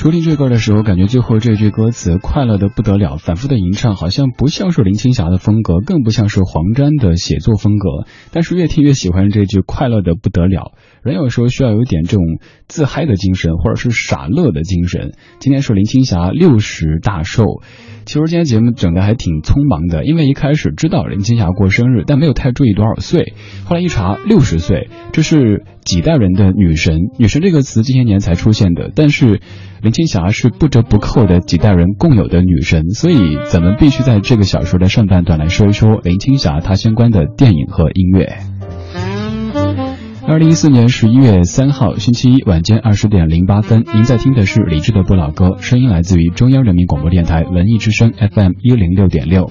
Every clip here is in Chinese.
初听这歌的时候，感觉最后这句歌词“快乐的不得了”反复的吟唱，好像不像是林青霞的风格，更不像是黄沾的写作风格。但是越听越喜欢这句“快乐的不得了”。人有时候需要有点这种自嗨的精神，或者是傻乐的精神。今天是林青霞六十大寿。其实今天节目整的还挺匆忙的，因为一开始知道林青霞过生日，但没有太注意多少岁。后来一查，六十岁，这是几代人的女神。女神这个词近些年才出现的，但是林青霞是不折不扣的几代人共有的女神，所以咱们必须在这个小说的上半段来说一说林青霞她相关的电影和音乐。二零一四年十一月三号星期一晚间二十点零八分，您在听的是李志的不老歌，声音来自于中央人民广播电台文艺之声 FM 一零六点六。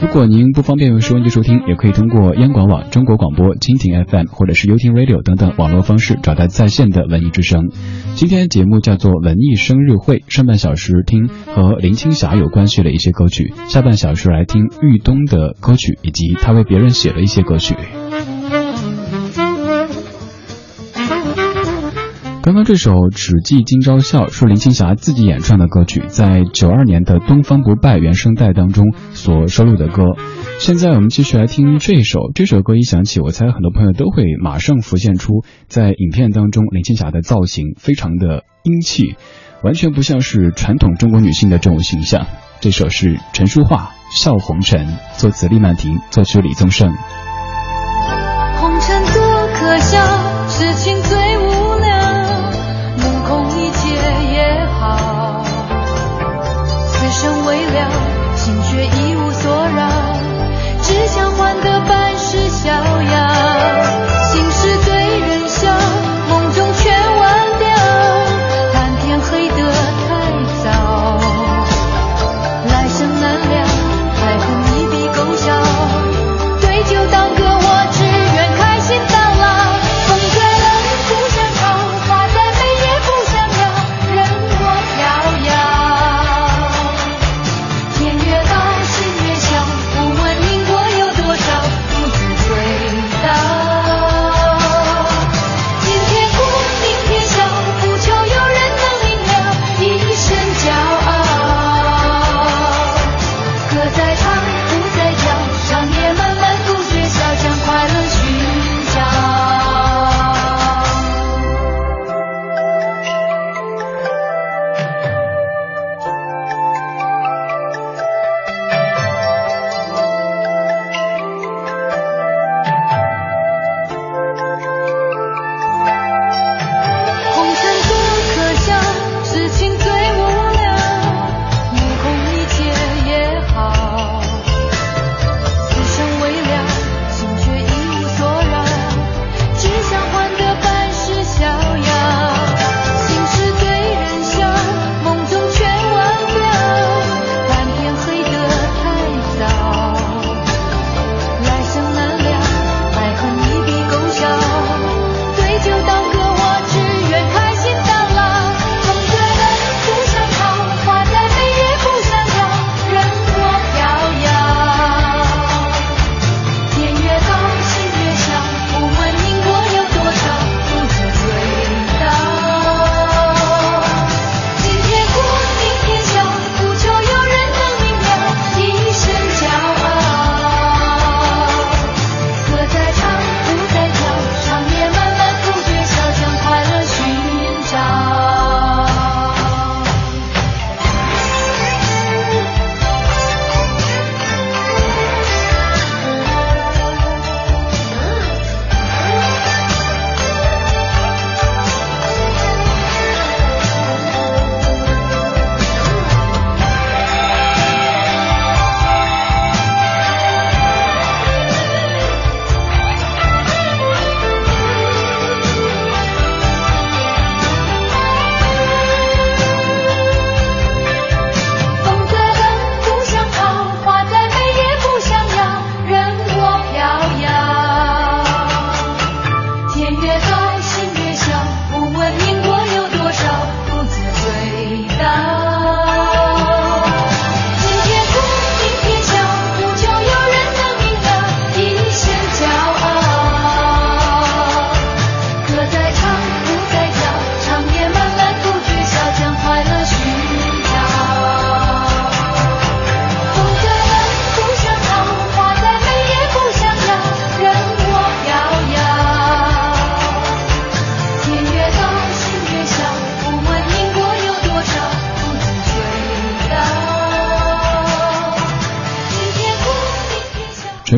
如果您不方便用收音机收听，也可以通过央广网、中国广播、蜻蜓 FM 或者是优听 Radio 等等网络方式找到在线的文艺之声。今天节目叫做文艺生日会，上半小时听和林青霞有关系的一些歌曲，下半小时来听豫东的歌曲以及他为别人写的一些歌曲。刚刚这首《只记今朝笑》是林青霞自己演唱的歌曲，在九二年的《东方不败》原声带当中所收录的歌。现在我们继续来听这首，这首歌一响起，我猜很多朋友都会马上浮现出在影片当中林青霞的造型，非常的英气，完全不像是传统中国女性的这种形象。这首是陈淑桦《笑红尘》，作词李曼婷，作曲李宗盛。红尘多可笑，痴情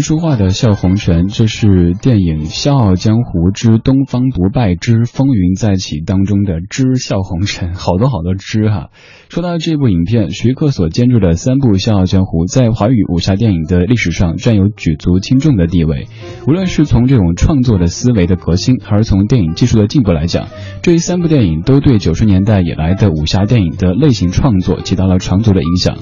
说话的《笑红尘》，这是电影《笑傲江湖之东方不败之风云再起》当中的“之笑红尘”，好多好多“之”哈。说到这部影片，徐克所监制的三部《笑傲江湖》在华语武侠电影的历史上占有举足轻重的地位。无论是从这种创作的思维的革新，还是从电影技术的进步来讲，这三部电影都对九十年代以来的武侠电影的类型创作起到了长足的影响。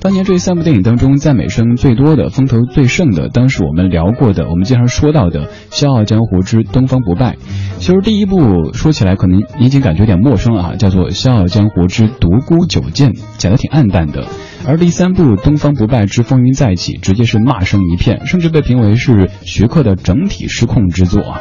当年这三部电影当中，赞美声最多的、风头最盛的，当时我们聊过的、我们经常说到的《笑傲江湖之东方不败》。其实第一部说起来可能已经感觉有点陌生了啊，叫做《笑傲江湖之独孤九剑》，讲的挺暗淡的。而第三部《东方不败之风云再起》，直接是骂声一片，甚至被评为是徐克的整体失控之作啊。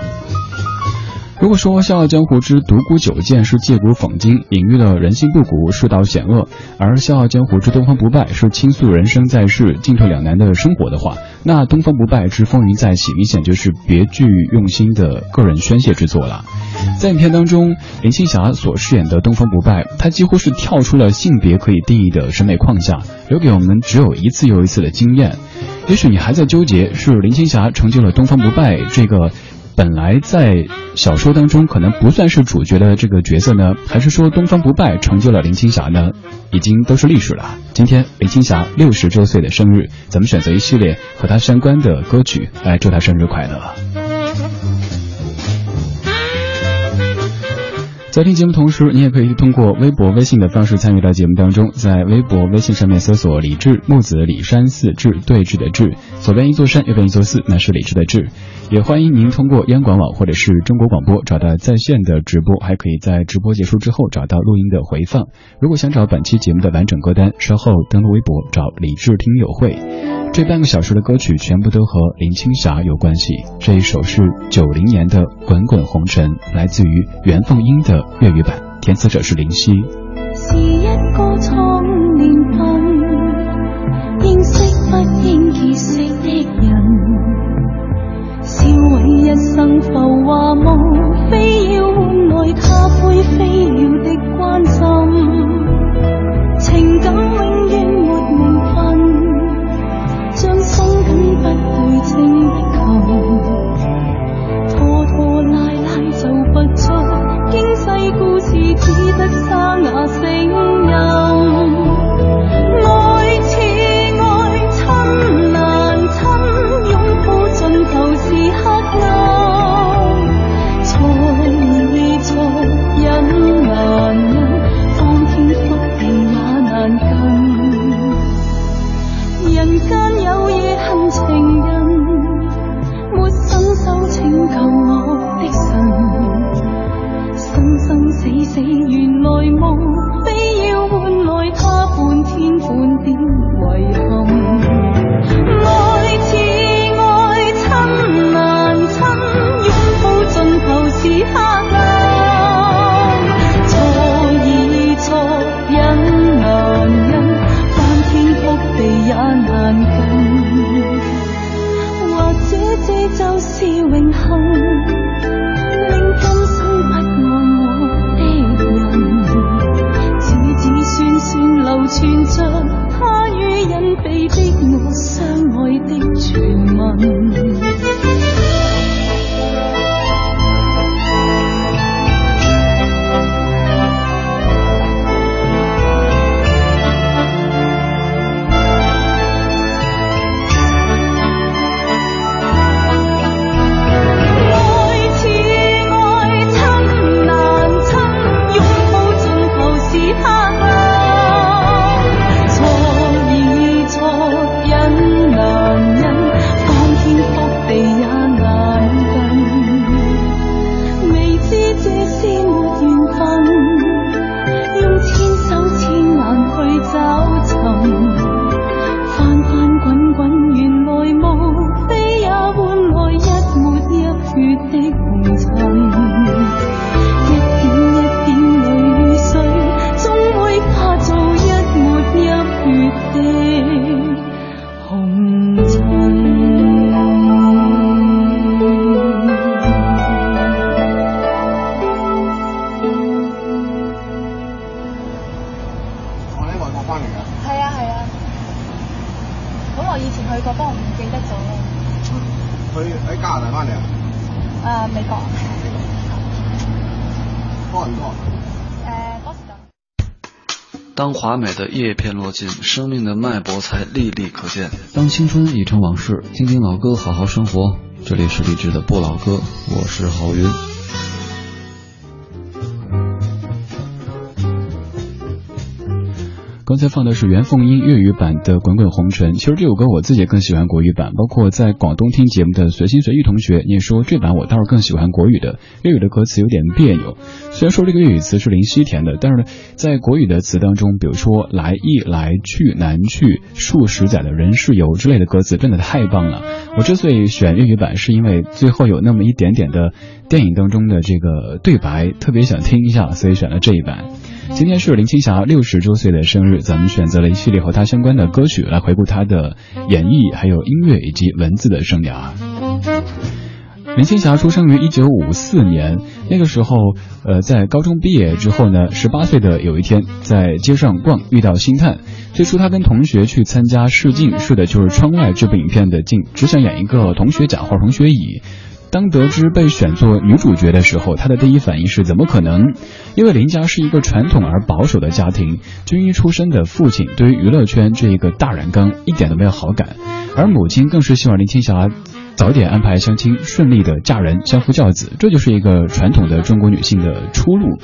如果说《笑傲江湖之独孤九剑》是借古讽今，隐喻了人心不古、世道险恶，而《笑傲江湖之东方不败》是倾诉人生在世、进退两难的生活的话，那《东方不败之风云再起》明显就是别具用心的个人宣泄之作了。在影片当中，林青霞所饰演的东方不败，她几乎是跳出了性别可以定义的审美框架，留给我们只有一次又一次的经验。也许你还在纠结，是林青霞成就了东方不败这个。本来在小说当中可能不算是主角的这个角色呢，还是说东方不败成就了林青霞呢？已经都是历史了。今天林青霞六十周岁的生日，咱们选择一系列和她相关的歌曲来祝她生日快乐。在听节目同时，你也可以通过微博、微信的方式参与到节目当中。在微博、微信上面搜索“李志木子李山寺志对峙的志”，左边一座山，右边一座寺，那是李志的志。也欢迎您通过央广网或者是中国广播找到在线的直播，还可以在直播结束之后找到录音的回放。如果想找本期节目的完整歌单，稍后登录微博找李志听友会。这半个小时的歌曲全部都和林青霞有关系。这一首是九零年的《滚滚红尘》，来自于袁凤英的粤语版，填词者是林夕。是一个错是荣幸，係啊係啊，好耐以前去過，不過唔記得咗啦。佢喺加拿大翻嚟啊？誒美國多唔多？誒波士頓。当华美的叶片落尽，生命的脉搏才历历可见。当青春已成往事，听听老歌，好好生活。这里是励志的不老歌，我是郝云。刚才放的是袁凤英粤语版的《滚滚红尘》，其实这首歌我自己更喜欢国语版，包括在广东听节目的随心随意同学，你说这版我倒是更喜欢国语的，粤语的歌词有点别扭。虽然说这个粤语词是林夕填的，但是呢，在国语的词当中，比如说来意、来去、难去、数十载的人世游之类的歌词，真的太棒了。我之所以选粤语版，是因为最后有那么一点点的电影当中的这个对白，特别想听一下，所以选了这一版。今天是林青霞六十周岁的生日，咱们选择了一系列和她相关的歌曲来回顾她的演绎、还有音乐以及文字的生涯。林青霞出生于一九五四年，那个时候，呃，在高中毕业之后呢，十八岁的有一天在街上逛，遇到星探。最初他跟同学去参加试镜，试的就是《窗外》这部影片的镜，只想演一个同学甲或同学乙。当得知被选作女主角的时候，她的第一反应是怎么可能？因为林家是一个传统而保守的家庭，军医出身的父亲对于娱乐圈这一个大染缸一点都没有好感，而母亲更是希望林青霞早点安排相亲，顺利的嫁人，相夫教子，这就是一个传统的中国女性的出路。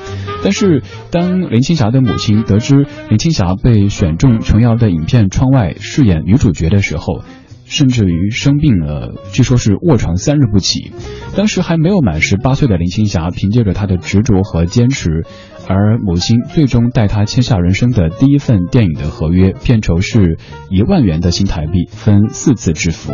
但是当林青霞的母亲得知林青霞被选中琼瑶的影片《窗外》饰演女主角的时候，甚至于生病了，据说是卧床三日不起。当时还没有满十八岁的林青霞，凭借着她的执着和坚持，而母亲最终带她签下人生的第一份电影的合约，片酬是一万元的新台币，分四次支付。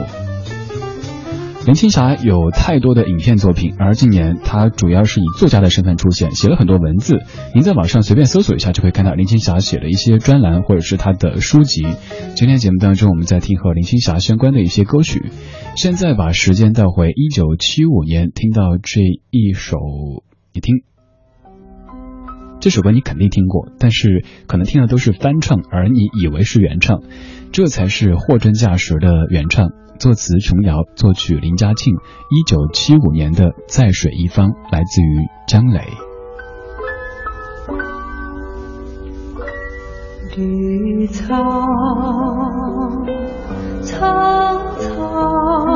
林青霞有太多的影片作品，而今年她主要是以作家的身份出现，写了很多文字。您在网上随便搜索一下，就会看到林青霞写了一些专栏或者是她的书籍。今天节目当中，我们在听和林青霞相关的一些歌曲。现在把时间倒回一九七五年，听到这一首，你听，这首歌你肯定听过，但是可能听的都是翻唱，而你以为是原唱，这才是货真价实的原唱。作词琼瑶，作曲林嘉庆，一九七五年的《在水一方》来自于张磊。绿草苍苍，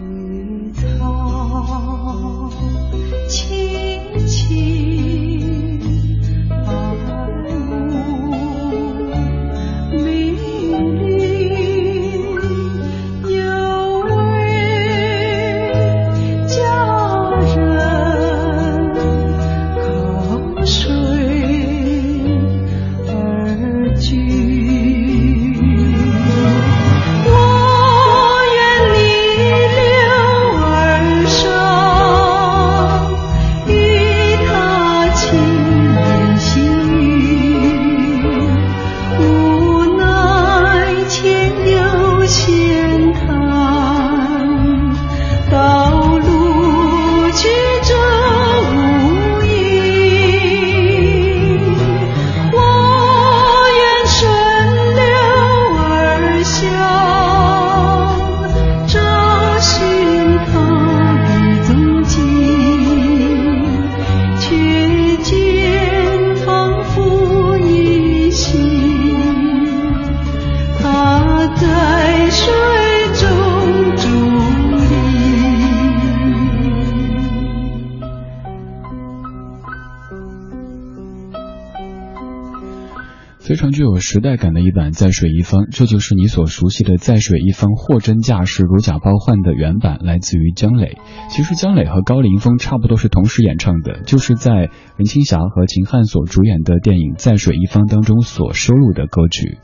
绿草青时代感的一版《在水一方》，这就是你所熟悉的《在水一方》货真价实、如假包换的原版，来自于姜磊。其实姜磊和高凌风差不多是同时演唱的，就是在林青霞和秦汉所主演的电影《在水一方》当中所收录的歌曲。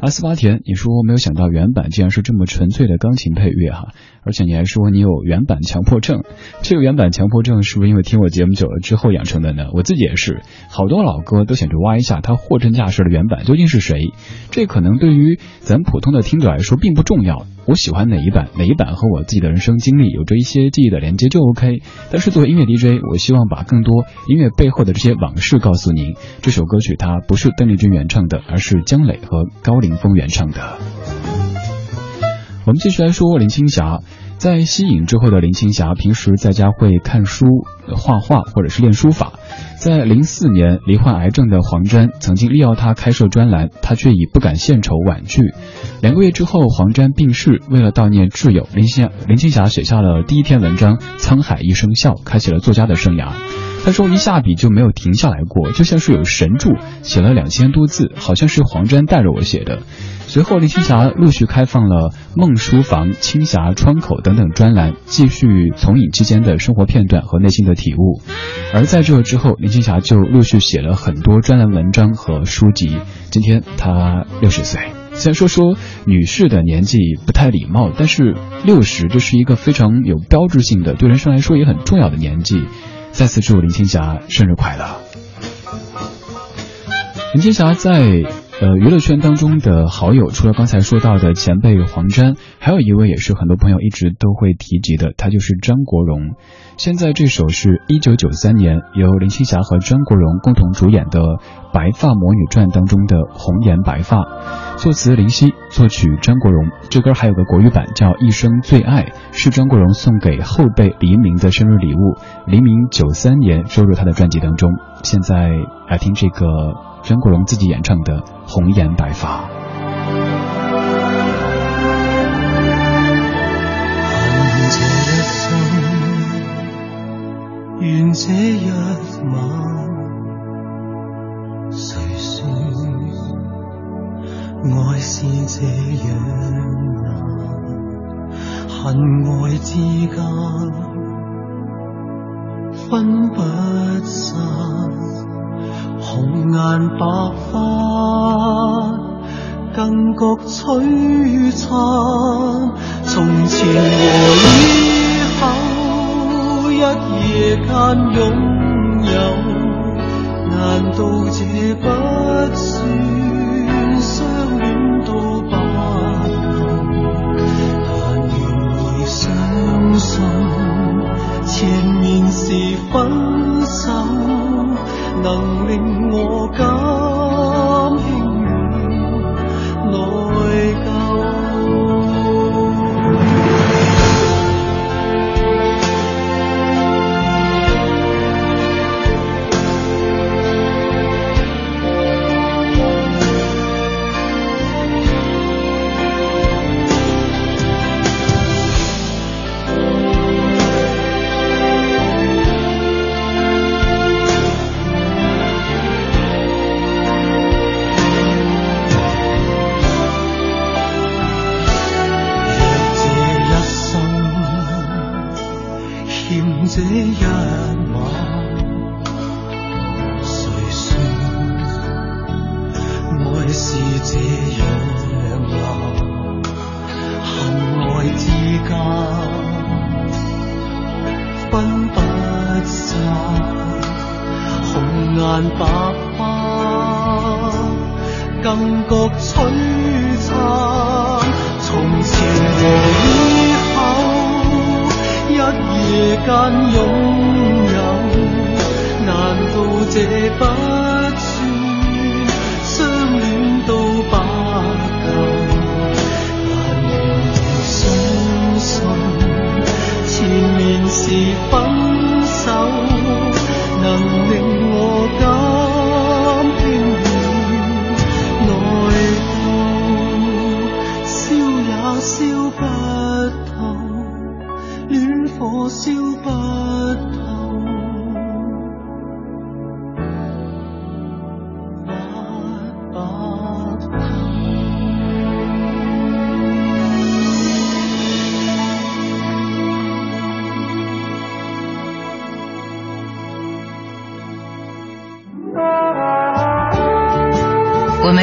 阿斯巴甜，你说没有想到原版竟然是这么纯粹的钢琴配乐哈，而且你还说你有原版强迫症，这个原版强迫症是不是因为听我节目久了之后养成的呢？我自己也是，好多老歌都想去挖一下它货真价实的原版究竟是谁，这可能对于咱普通的听者来说并不重要。我喜欢哪一版，哪一版和我自己的人生经历有着一些记忆的连接就 OK。但是作为音乐 DJ，我希望把更多音乐背后的这些往事告诉您。这首歌曲它不是邓丽君原唱的，而是姜磊和高凌风原唱的。我们继续来说林青霞。在吸引之后的林青霞，平时在家会看书、画画或者是练书法。在零四年罹患癌症的黄沾曾经力邀她开设专栏，她却以不敢献丑婉拒。两个月之后，黄沾病逝，为了悼念挚友，林青林青霞写下了第一篇文章《沧海一声笑》，开启了作家的生涯。他说一下笔就没有停下来过，就像是有神助，写了两千多字，好像是黄沾带着我写的。随后，林青霞陆续开放了梦书房、青霞窗口等等专栏，继续从影期间的生活片段和内心的体悟。而在这之后，林青霞就陆续写了很多专栏文章和书籍。今天她六十岁，虽然说说女士的年纪不太礼貌，但是六十这是一个非常有标志性的，对人生来说也很重要的年纪。再次祝林青霞生日快乐！林青霞在呃娱乐圈当中的好友，除了刚才说到的前辈黄沾，还有一位也是很多朋友一直都会提及的，他就是张国荣。现在这首是一九九三年由林青霞和张国荣共同主演的《白发魔女传》当中的《红颜白发》，作词林夕，作曲张国荣。这歌还有个国语版叫《一生最爱》，是张国荣送给后辈黎明的生日礼物。黎明九三年收入他的专辑当中。现在来听这个张国荣自己演唱的《红颜白发》。愿这一晚，谁说爱是这样难？恨爱之间分不散，红颜白发更觉璀璨。从前和以后。一夜间拥有，难道这这不算相恋到白头？但愿相信，前面是分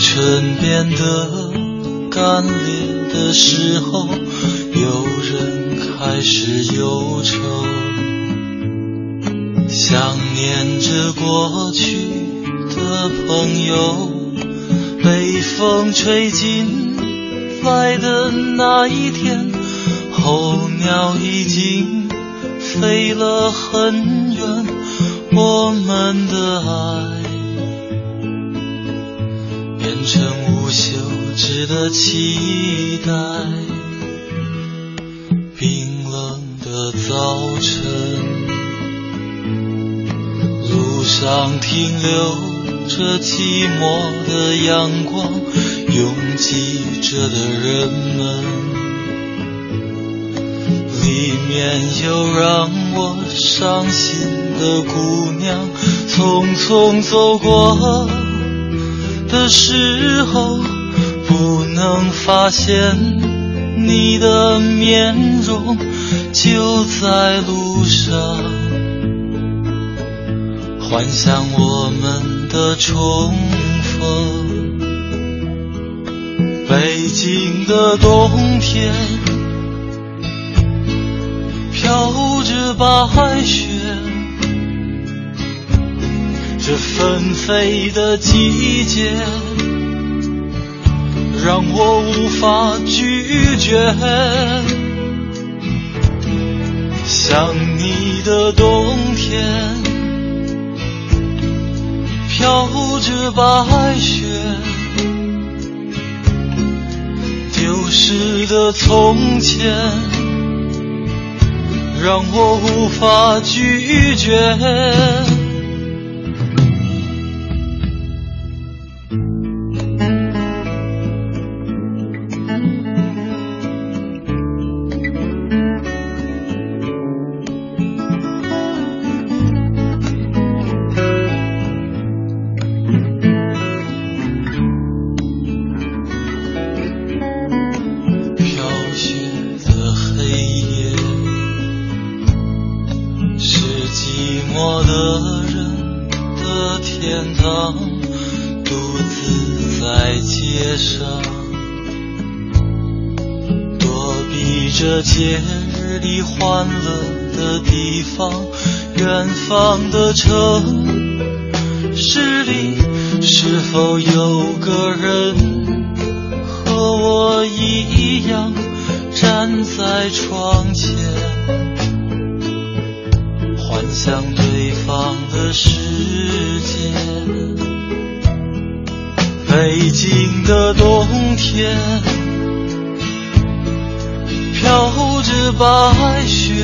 唇变得干裂的时候，有人开始忧愁，想念着过去的朋友，被风吹进来的那一天，候鸟已经。飞了很远，我们的爱变成无休止的期待。冰冷的早晨，路上停留着寂寞的阳光，拥挤着的人们。里面有让我伤心的姑娘，匆匆走过的时候，不能发现你的面容，就在路上，幻想我们的重逢。北京的冬天。飘着白雪，这纷飞的季节让我无法拒绝。想你的冬天，飘着白雪，丢失的从前。让我无法拒绝。在窗前？幻想对方的世界。北京的冬天，飘着白雪，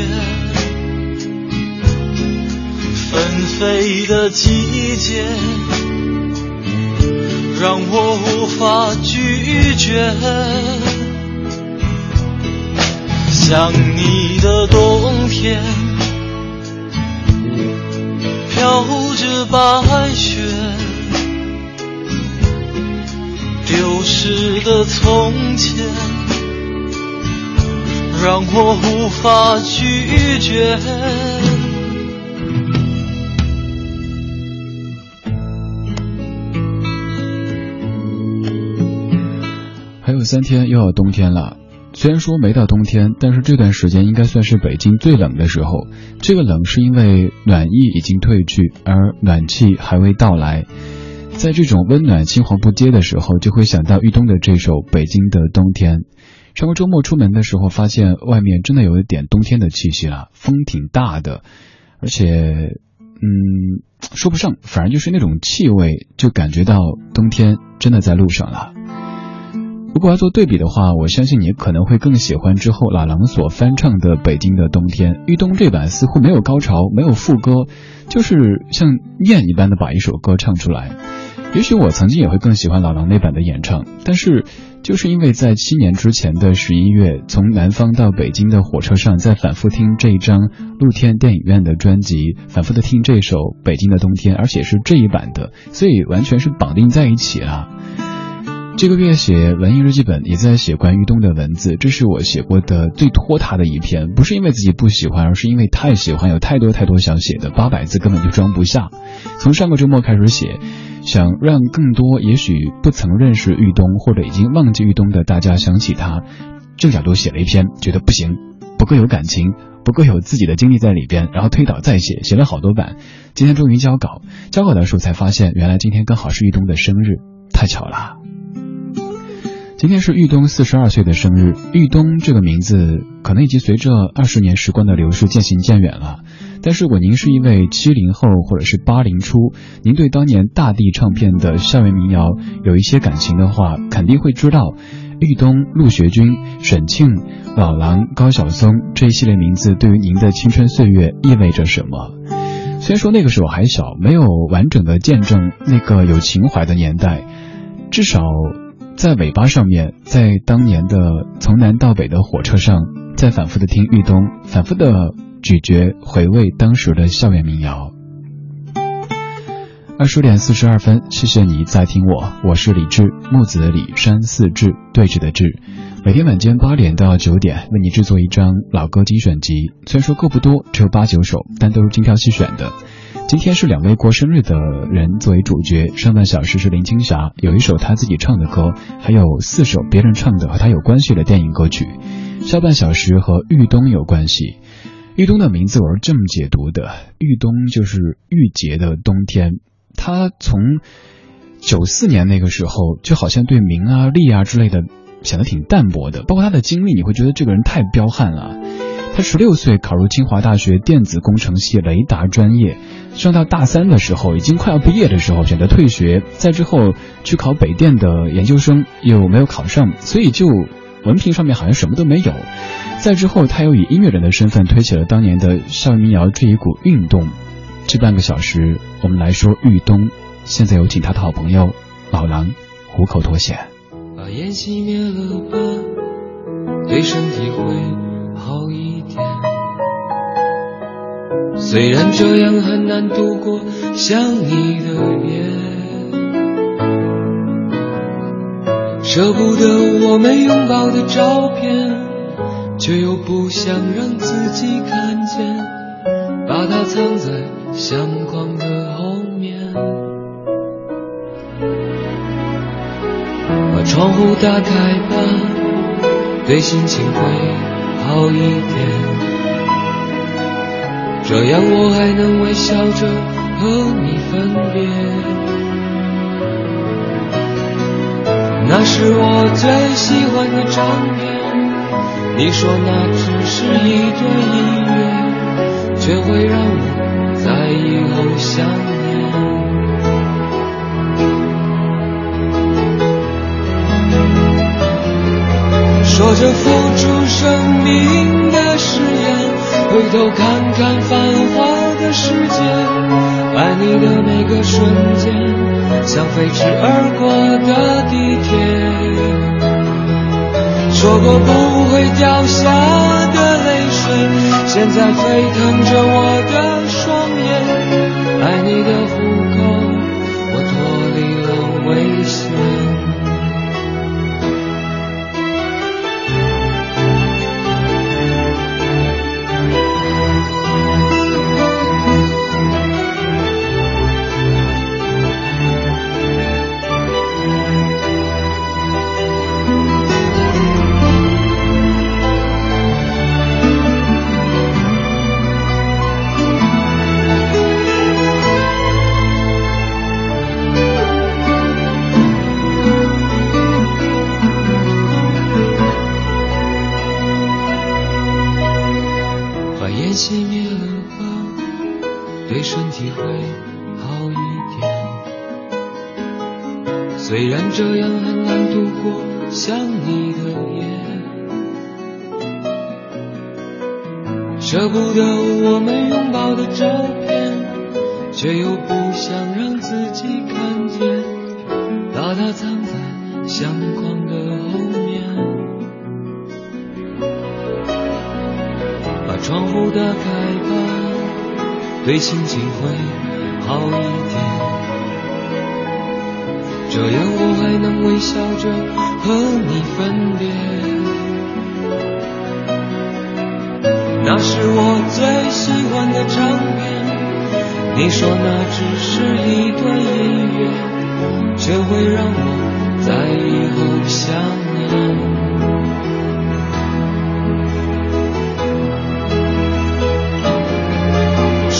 纷飞的季节，让我无法拒绝。想你的冬天。飘着白雪，丢失的从前，让我无法拒绝。还有三天又要冬天了。虽然说没到冬天，但是这段时间应该算是北京最冷的时候。这个冷是因为暖意已经退去，而暖气还未到来。在这种温暖青黄不接的时候，就会想到玉东的这首《北京的冬天》。上个周末出门的时候，发现外面真的有一点冬天的气息了，风挺大的，而且，嗯，说不上，反而就是那种气味，就感觉到冬天真的在路上了。如果要做对比的话，我相信你可能会更喜欢之后老狼所翻唱的《北京的冬天》。豫东这版似乎没有高潮，没有副歌，就是像念一般的把一首歌唱出来。也许我曾经也会更喜欢老狼那版的演唱，但是就是因为在七年之前的十一月，从南方到北京的火车上，在反复听这一张露天电影院的专辑，反复的听这首《北京的冬天》，而且是这一版的，所以完全是绑定在一起了。这个月写文艺日记本也在写关于东的文字，这是我写过的最拖沓的一篇，不是因为自己不喜欢，而是因为太喜欢，有太多太多想写的，八百字根本就装不下。从上个周末开始写，想让更多也许不曾认识玉东或者已经忘记玉东的大家想起他，这个角度写了一篇，觉得不行，不够有感情，不够有自己的经历在里边，然后推倒再写，写了好多版，今天终于交稿，交稿的时候才发现，原来今天刚好是玉东的生日，太巧了。今天是豫东四十二岁的生日。豫东这个名字可能已经随着二十年时光的流逝渐行渐远了。但是如果您是一位七零后或者是八零初，您对当年大地唱片的校园民谣有一些感情的话，肯定会知道豫东、陆学军、沈庆、老狼、高晓松这一系列名字对于您的青春岁月意味着什么。虽然说那个时候还小，没有完整的见证那个有情怀的年代，至少。在尾巴上面，在当年的从南到北的火车上，在反复的听豫东，反复的咀嚼回味当时的校园民谣。二十点四十二分，谢谢你在听我，我是李志，木子李，山四志，对峙的志。每天晚间八点到九点，为你制作一张老歌精选集，虽然说歌不多，只有八九首，但都是精挑细选的。今天是两位过生日的人作为主角，上半小时是林青霞，有一首她自己唱的歌，还有四首别人唱的和她有关系的电影歌曲。下半小时和玉东有关系，玉东的名字我是这么解读的：玉东就是玉洁的冬天。他从九四年那个时候，就好像对名啊、利啊之类的显得挺淡薄的，包括他的经历，你会觉得这个人太彪悍了。他十六岁考入清华大学电子工程系雷达专业，上到大三的时候，已经快要毕业的时候选择退学，在之后去考北电的研究生又没有考上，所以就文凭上面好像什么都没有。在之后，他又以音乐人的身份推起了当年的校园民谣这一股运动。这半个小时，我们来说豫东。现在有请他的好朋友老狼虎口脱险。把烟熄灭了吧，对身体会好一点。虽然这样很难度过想你的夜，舍不得我们拥抱的照片，却又不想让自己看见，把它藏在相框的后面。把窗户打开吧，对心情会好一点。这样我还能微笑着和你分别。那是我最喜欢的唱片，你说那只是一段音乐，却会让我在以后想念。说着付出生命的誓言，回头看看繁华的世界，爱你的每个瞬间，像飞驰而过的地铁。说过不会掉下的泪水，现在沸腾着我的双眼。爱你的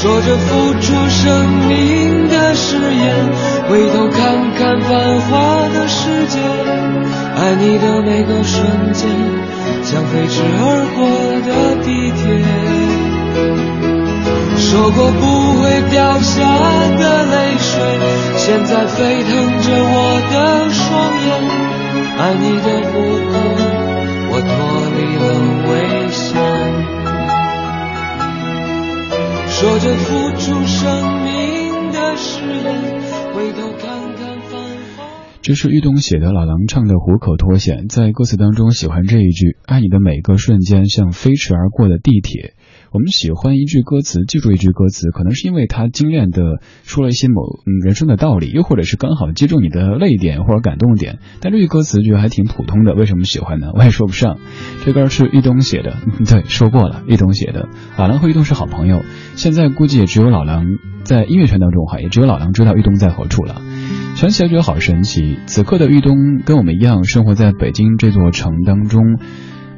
说着付出生命的誓言，回头看看繁华的世界，爱你的每个瞬间，像飞驰而过的地铁。说过不会掉下的泪水，现在沸腾着我的双眼，爱你的虎口，我脱离了说着付出生命的誓言，回头看看。这是玉东写的，老狼唱的《虎口脱险》。在歌词当中，喜欢这一句：“爱你的每个瞬间，像飞驰而过的地铁。”我们喜欢一句歌词，记住一句歌词，可能是因为他精炼的说了一些某人生的道理，又或者是刚好击中你的泪点或者感动点。但这句歌词觉得还挺普通的，为什么喜欢呢？我也说不上。这歌是玉东写的，对，说过了，玉东写的。老狼和玉东是好朋友，现在估计也只有老狼在音乐圈当中哈，也只有老狼知道玉东在何处了。想起来觉得好神奇，此刻的玉东跟我们一样，生活在北京这座城当中。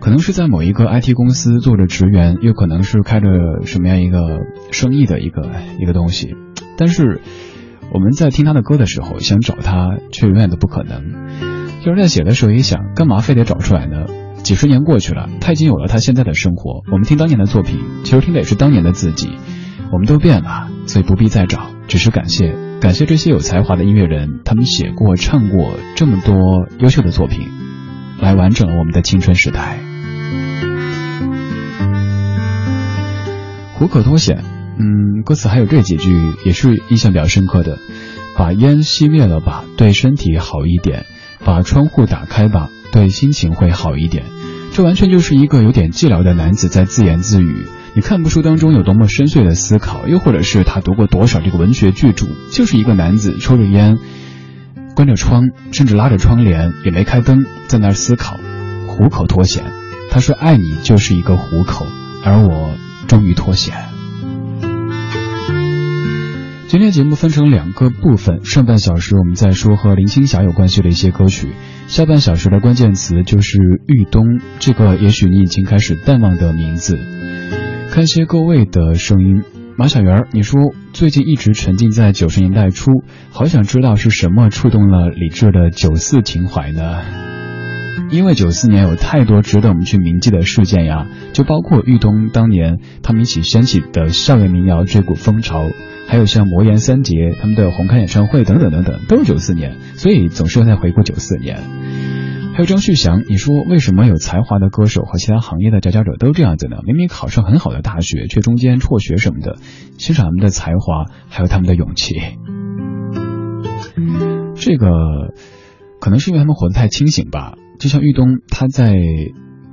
可能是在某一个 IT 公司做着职员，又可能是开着什么样一个生意的一个一个东西，但是我们在听他的歌的时候，想找他却永远都不可能。就是在写的时候也想，干嘛非得找出来呢？几十年过去了，他已经有了他现在的生活。我们听当年的作品，其实听的也是当年的自己。我们都变了，所以不必再找，只是感谢感谢这些有才华的音乐人，他们写过、唱过这么多优秀的作品，来完整了我们的青春时代。虎口脱险，嗯，歌词还有这几句也是印象比较深刻的。把烟熄灭了吧，对身体好一点；把窗户打开吧，对心情会好一点。这完全就是一个有点寂寥的男子在自言自语。你看不出当中有多么深邃的思考，又或者是他读过多少这个文学巨著，就是一个男子抽着烟，关着窗，甚至拉着窗帘，也没开灯，在那儿思考。虎口脱险，他说爱你就是一个虎口，而我终于脱险。今天节目分成两个部分，上半小时我们在说和林青霞有关系的一些歌曲，下半小时的关键词就是豫东，这个也许你已经开始淡忘的名字。看些各位的声音，马小圆，你说最近一直沉浸在九十年代初，好想知道是什么触动了李志的九四情怀呢？因为九四年有太多值得我们去铭记的事件呀，就包括豫东当年他们一起掀起的校园民谣这股风潮，还有像魔岩三杰他们的红磡演唱会等等等等，都是九四年，所以总是在回顾九四年。还有张旭翔，你说为什么有才华的歌手和其他行业的佼佼者都这样子呢？明明考上很好的大学，却中间辍学什么的，欣赏他们的才华，还有他们的勇气。这个可能是因为他们活得太清醒吧。就像玉东，他在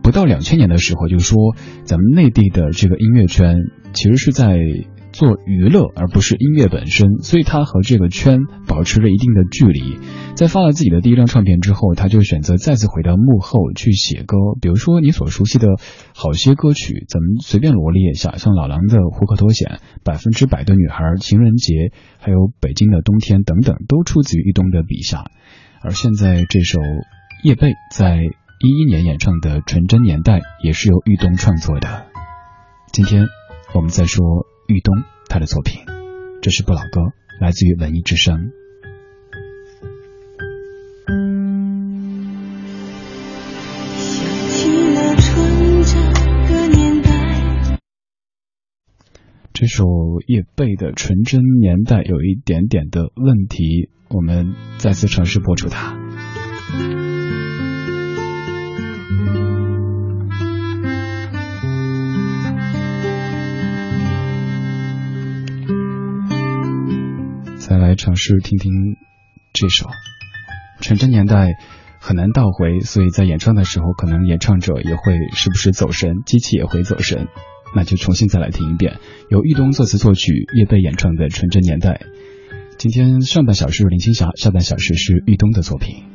不到两千年的时候就说，咱们内地的这个音乐圈其实是在做娱乐而不是音乐本身，所以他和这个圈保持了一定的距离。在发了自己的第一张唱片之后，他就选择再次回到幕后去写歌。比如说，你所熟悉的好些歌曲，咱们随便罗列一下，像老狼的《胡克脱险》、《百分之百的女孩》、《情人节》，还有《北京的冬天》等等，都出自于玉东的笔下。而现在这首叶贝在一一年演唱的《纯真年代》，也是由玉东创作的。今天，我们再说。玉东，他的作品，这是不老歌，来自于文艺之声。这首叶蓓的纯真年代有一点点的问题，我们再次尝试播出它。来尝试听听这首。纯真年代很难倒回，所以在演唱的时候，可能演唱者也会时不时走神，机器也会走神。那就重新再来听一遍，由玉东作词作曲，叶蓓演唱的《纯真年代》。今天上半小时林青霞，下半小时是玉东的作品。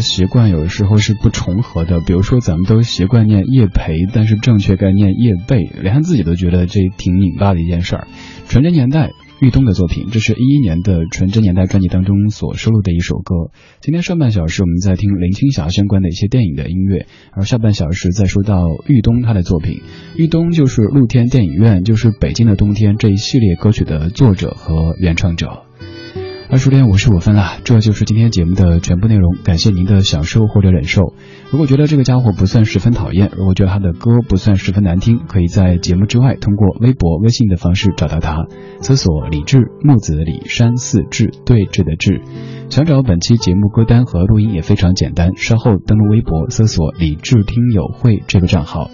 习惯有时候是不重合的比如说咱们都习惯念叶培但是正确概念叶蓓连他自己都觉得这挺拧巴的一件事儿纯真年代玉东的作品这是一一年的纯真年代专辑当中所收录的一首歌今天上半小时我们在听林青霞相关的一些电影的音乐而下半小时再说。到玉东他的作品玉东就是露天电影院就是北京的冬天这一系列歌曲的作者和原创者二十点五十五分了，这就是今天节目的全部内容。感谢您的享受或者忍受。如果觉得这个家伙不算十分讨厌，如果觉得他的歌不算十分难听，可以在节目之外通过微博、微信的方式找到他，搜索“李志木子李山寺志对峙的志”。想找本期节目歌单和录音也非常简单，稍后登录微博搜索“李志听友会”这个账号。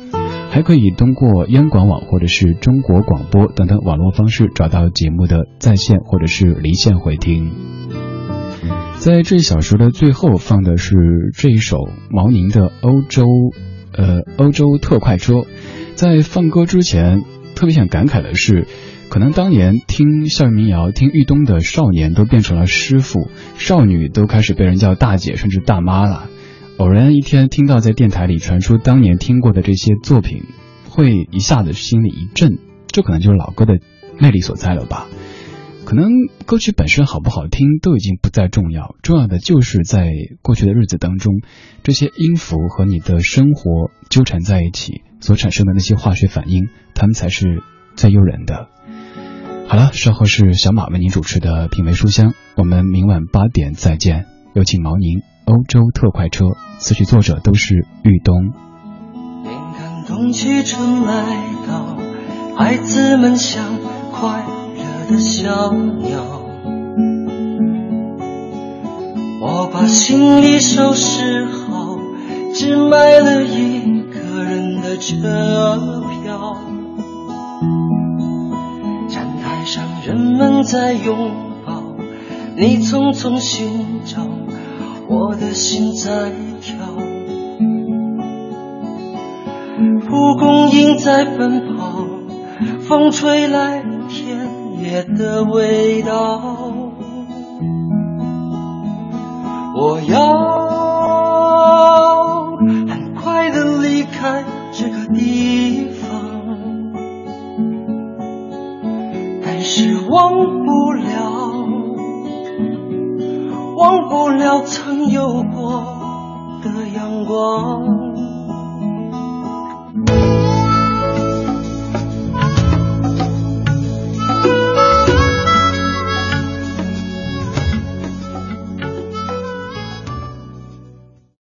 还可以通过央广网或者是中国广播等等网络方式找到节目的在线或者是离线回听。在这一小时的最后放的是这一首毛宁的《欧洲》，呃，欧洲特快车。在放歌之前，特别想感慨的是，可能当年听校园民谣、听豫东的少年都变成了师傅，少女都开始被人叫大姐甚至大妈了。偶然一天听到在电台里传出当年听过的这些作品，会一下子心里一震，这可能就是老歌的魅力所在了吧。可能歌曲本身好不好听都已经不再重要，重要的就是在过去的日子当中，这些音符和你的生活纠缠在一起所产生的那些化学反应，它们才是最诱人的。好了，稍后是小马为您主持的品味书香，我们明晚八点再见。有请毛宁。欧洲特快车，词曲作者都是玉东。眼看冬去春来到，孩子们像快乐的小鸟。我把行李收拾好，只买了一个人的车票。站台上人们在拥抱，你匆匆寻找。我的心在跳，蒲公英在奔跑，风吹来田野的味道。我要很快的离开这个地方，但是忘不了。忘不了曾有过的阳光。